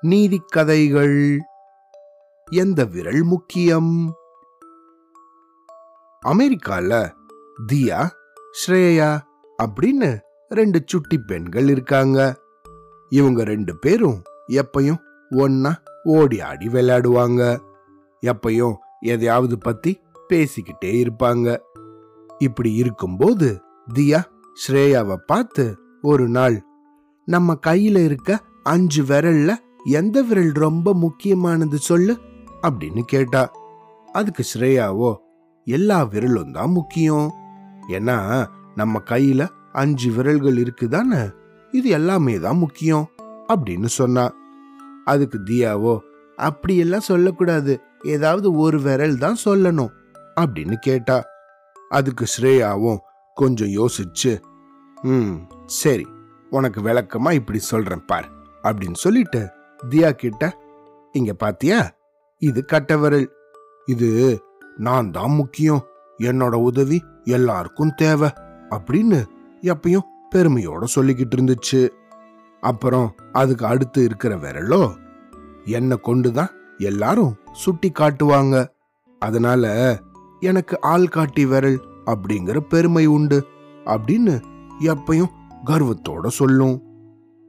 நீதி கதைகள். எந்த விரல் முக்கியம்? அமெரிக்கால தியா ஸ்ரேயா அப்படின்னு ரெண்டு சுட்டி பெண்கள் இருக்காங்க. இவங்க ரெண்டு பேரும் எப்பையும் ஒன்னா ஓடி ஆடி விளையாடுவாங்க. எப்பையும் எதையாவது பத்தி பேசிக்கிட்டே இருப்பாங்க. இப்படி இருக்கும்போது தியா ஸ்ரேயாவை பார்த்து ஒரு நாள் நம்ம கையில இருக்க அஞ்சு விரல்ல எந்த விரல் ரொம்ப முக்கியமானது சொல்லு? அப்படின்னு கேட்டா அதுக்கு ஸ்ரேயாவோ எல்லா விரலும் தான் முக்கியம். ஏன்னா நம்ம கையில அஞ்சு விரல்கள் இருக்குதானே இது எல்லாமே தான் முக்கியம் அப்படின்னு சொன்னா. அதுக்கு தியாவோ அப்படியெல்லாம் சொல்லக்கூடாது. ஏதாவது ஒரு விரல் தான் சொல்லணும் அப்படின்னு கேட்டா. அதுக்கு ஸ்ரேயாவும் கொஞ்சம் யோசிச்சு ம் சரி உனக்கு விளக்கமா இப்படி சொல்றேன் பார் அப்படின்னு சொல்லிட்டு தியா கிட்ட இங்க பாத்தியா? இது கட்ட விரல் இது நான் தான் முக்கியம். என்னோட உதவி எல்லாருக்கும் தேவை அப்படின்னு எப்பயும் பெருமையோட சொல்லிக்கிட்டு இருந்துச்சு. அப்புறம் அதுக்கு அடுத்து இருக்கிற விரலோ என்னை கொண்டுதான் எல்லாரும் சுட்டி காட்டுவாங்க. அதனால எனக்கு ஆள் காட்டி விரல் அப்படிங்கிற பெருமை உண்டு அப்படின்னு எப்பயும் கர்வத்தோட சொல்லும்.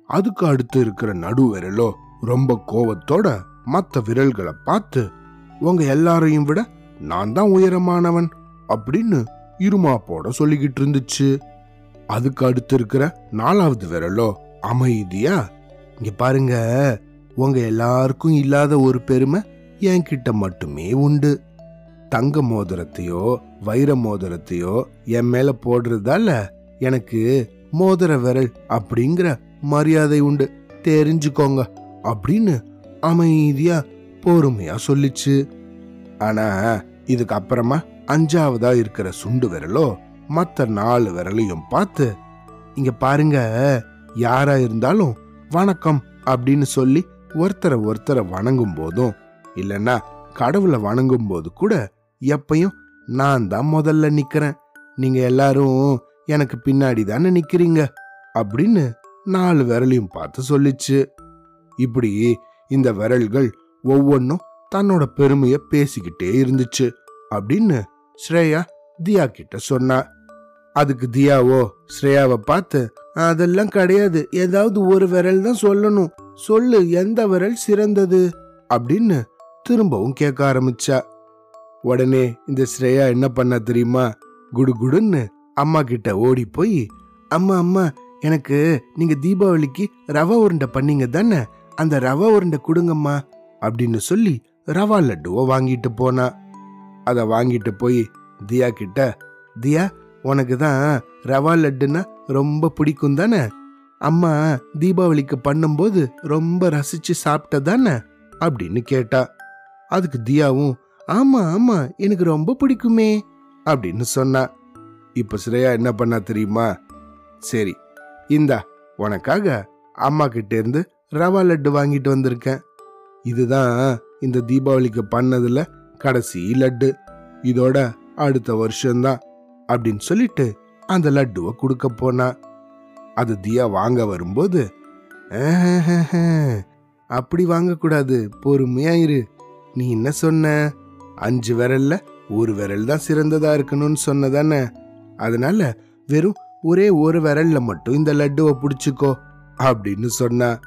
அதுக்கு அடுத்து இருக்கிற நடு விரலோ ரொம்ப கோவத்தோட மற்ற விரல்களை பார்த்து உங்க எல்லாரையும் விட நான் தான் உயரமானவன் அப்படின்னு இருமாப்போட சொல்லிக்கிட்டு இருந்துச்சு. அதுக்கு அடுத்து இருக்கிற நாலாவது விரலோ அமைதியா இங்க பாருங்க உங்க எல்லாருக்கும் இல்லாத ஒரு பெருமை என்கிட்ட மட்டுமே உண்டு. தங்க மோதிரத்தையோ வைர மோதிரத்தையோ என் மேல போடுறதால எனக்கு மோதிர விரல் அப்படிங்கிற மரியாதை உண்டு. தெரிஞ்சுக்கோங்க அப்படின்னு அமைதியா பொறுமையா சொல்லிச்சு. ஆனா இதுக்கு அப்புறமா அஞ்சாவதா இருக்கிற சுண்டு விரலோ மத்த நாலு விரலையும் பார்த்து இங்க பாருங்க யாரா இருந்தாலும் வணக்கம் அப்படின்னு சொல்லி ஒருத்தரை ஒருத்தரை வணங்கும் போதும் இல்லைன்னா கடவுளை வணங்கும் போது கூட எப்பயும் நான் தான் முதல்ல நிக்கிறேன். நீங்க எல்லாரும் எனக்கு பின்னாடி தானே நிக்கிறீங்க? அப்படின்னு நாலு விரலையும் பார்த்து சொல்லிச்சு. இப்படி இந்த விரல்கள் ஒவ்வொன்றும் தன்னோட பெருமைய பேசிக்கிட்டே இருந்துச்சு அப்படின்னு ஸ்ரேயா தியா கிட்ட சொன்னா. அதுக்கு தியாவோ ஸ்ரேயாவை பார்த்து அதெல்லாம் கிடையாது. ஏதாவது ஒரு விரல் தான் சொல்லணும். சொல்லு எந்த விரல் சிறந்தது? அப்படின்னு திரும்பவும் கேட்க ஆரம்பிச்சா. உடனே இந்த ஸ்ரேயா என்ன பண்ணா தெரியுமா? குடுகுடுன்னு அம்மா கிட்ட ஓடி போய் அம்மா அம்மா எனக்கு நீங்க தீபாவளிக்கு ரவா உருண்டை பண்ணீங்க தானே? அந்த ரவா உருண்டை கொடுங்கம்மா அப்படின்னு சொல்லி ரவா லட்டுவை வாங்கிட்டு போனா. அத வாங்கிட்டு போய் தியா கிட்ட தியா உனக்கு தான் ரவா லட்டுன்னா ரொம்ப பிடிக்கும் தானே? அம்மா தீபாவளிக்கு பண்ணும்போது ரொம்ப ரசிச்சு சாப்பிட்ட தானே? அப்படின்னு கேட்டா. அதுக்கு தியாவும் ஆமா ஆமா எனக்கு ரொம்ப பிடிக்குமே அப்படின்னு சொன்னா. இப்போ ஸ்ரேயா என்ன பண்ணா தெரியுமா? சரி இந்தா உனக்காக அம்மா கிட்டேருந்து ரவா லட்டு வாங்கிட்டு வந்திருக்கேன். இதுதான் இந்த தீபாவளிக்கு பண்ணதில் கடைசி லட்டு. இதோட அடுத்த வருஷம்தான் அப்படின்னு சொல்லிட்டு அந்த லட்டுவை கொடுக்க போனா. அது தியா வாங்க வரும்போது அப்படி வாங்கக்கூடாது பொறுமையா இரு. நீ என்ன சொன்ன? அஞ்சு விரல்ல ஒரு விரல் தான் சிறந்ததா இருக்கணும்னு சொன்னதானே? அதனால வெறும் ஒரே ஒரு விரல்ல மட்டும் இந்த லட்டுவை பிடிச்சிக்கோ அப்படின்னு சொன்னா.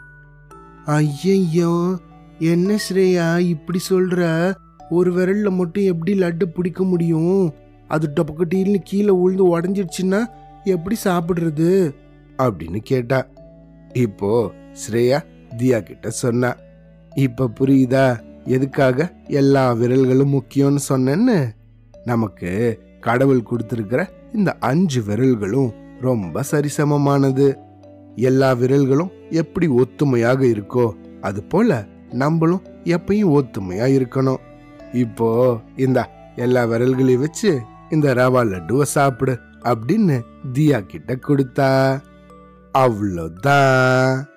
ஐயையோ என்ன ஸ்ரேயா இப்படி சொல்ற? ஒரு விரல்ல மட்டும் எப்படி லட்டு பிடிக்க முடியும்? அது டொப்பக்கட்டின்னு கீழே உழுந்து உடஞ்சிடுச்சுன்னா எப்படி சாப்பிடுறது? அப்படின்னு கேட்டா. இப்போ ஸ்ரேயா தியா கிட்ட சொன்னா இப்ப புரியுதா? எதுக்காக எல்லா விரல்களும் முக்கியம்னு சொன்னேன்னு? நமக்கு கடவுள் கொடுத்துருக்கிற இந்த அஞ்சு விரல்களும் ரொம்ப சரிசமமானது. எல்லா விரல்களும் எப்படி ஒத்துமையாக இருக்கோ அது போல நம்மளும் எப்பயும் ஒத்துமையா இருக்கணும். இப்போ இந்த எல்லா விரல்களையும் வச்சு இந்த ரவா லட்டுவை சாப்பிடு அப்படின்னு தியா கிட்ட கொடுத்தா. அவ்வளோதான்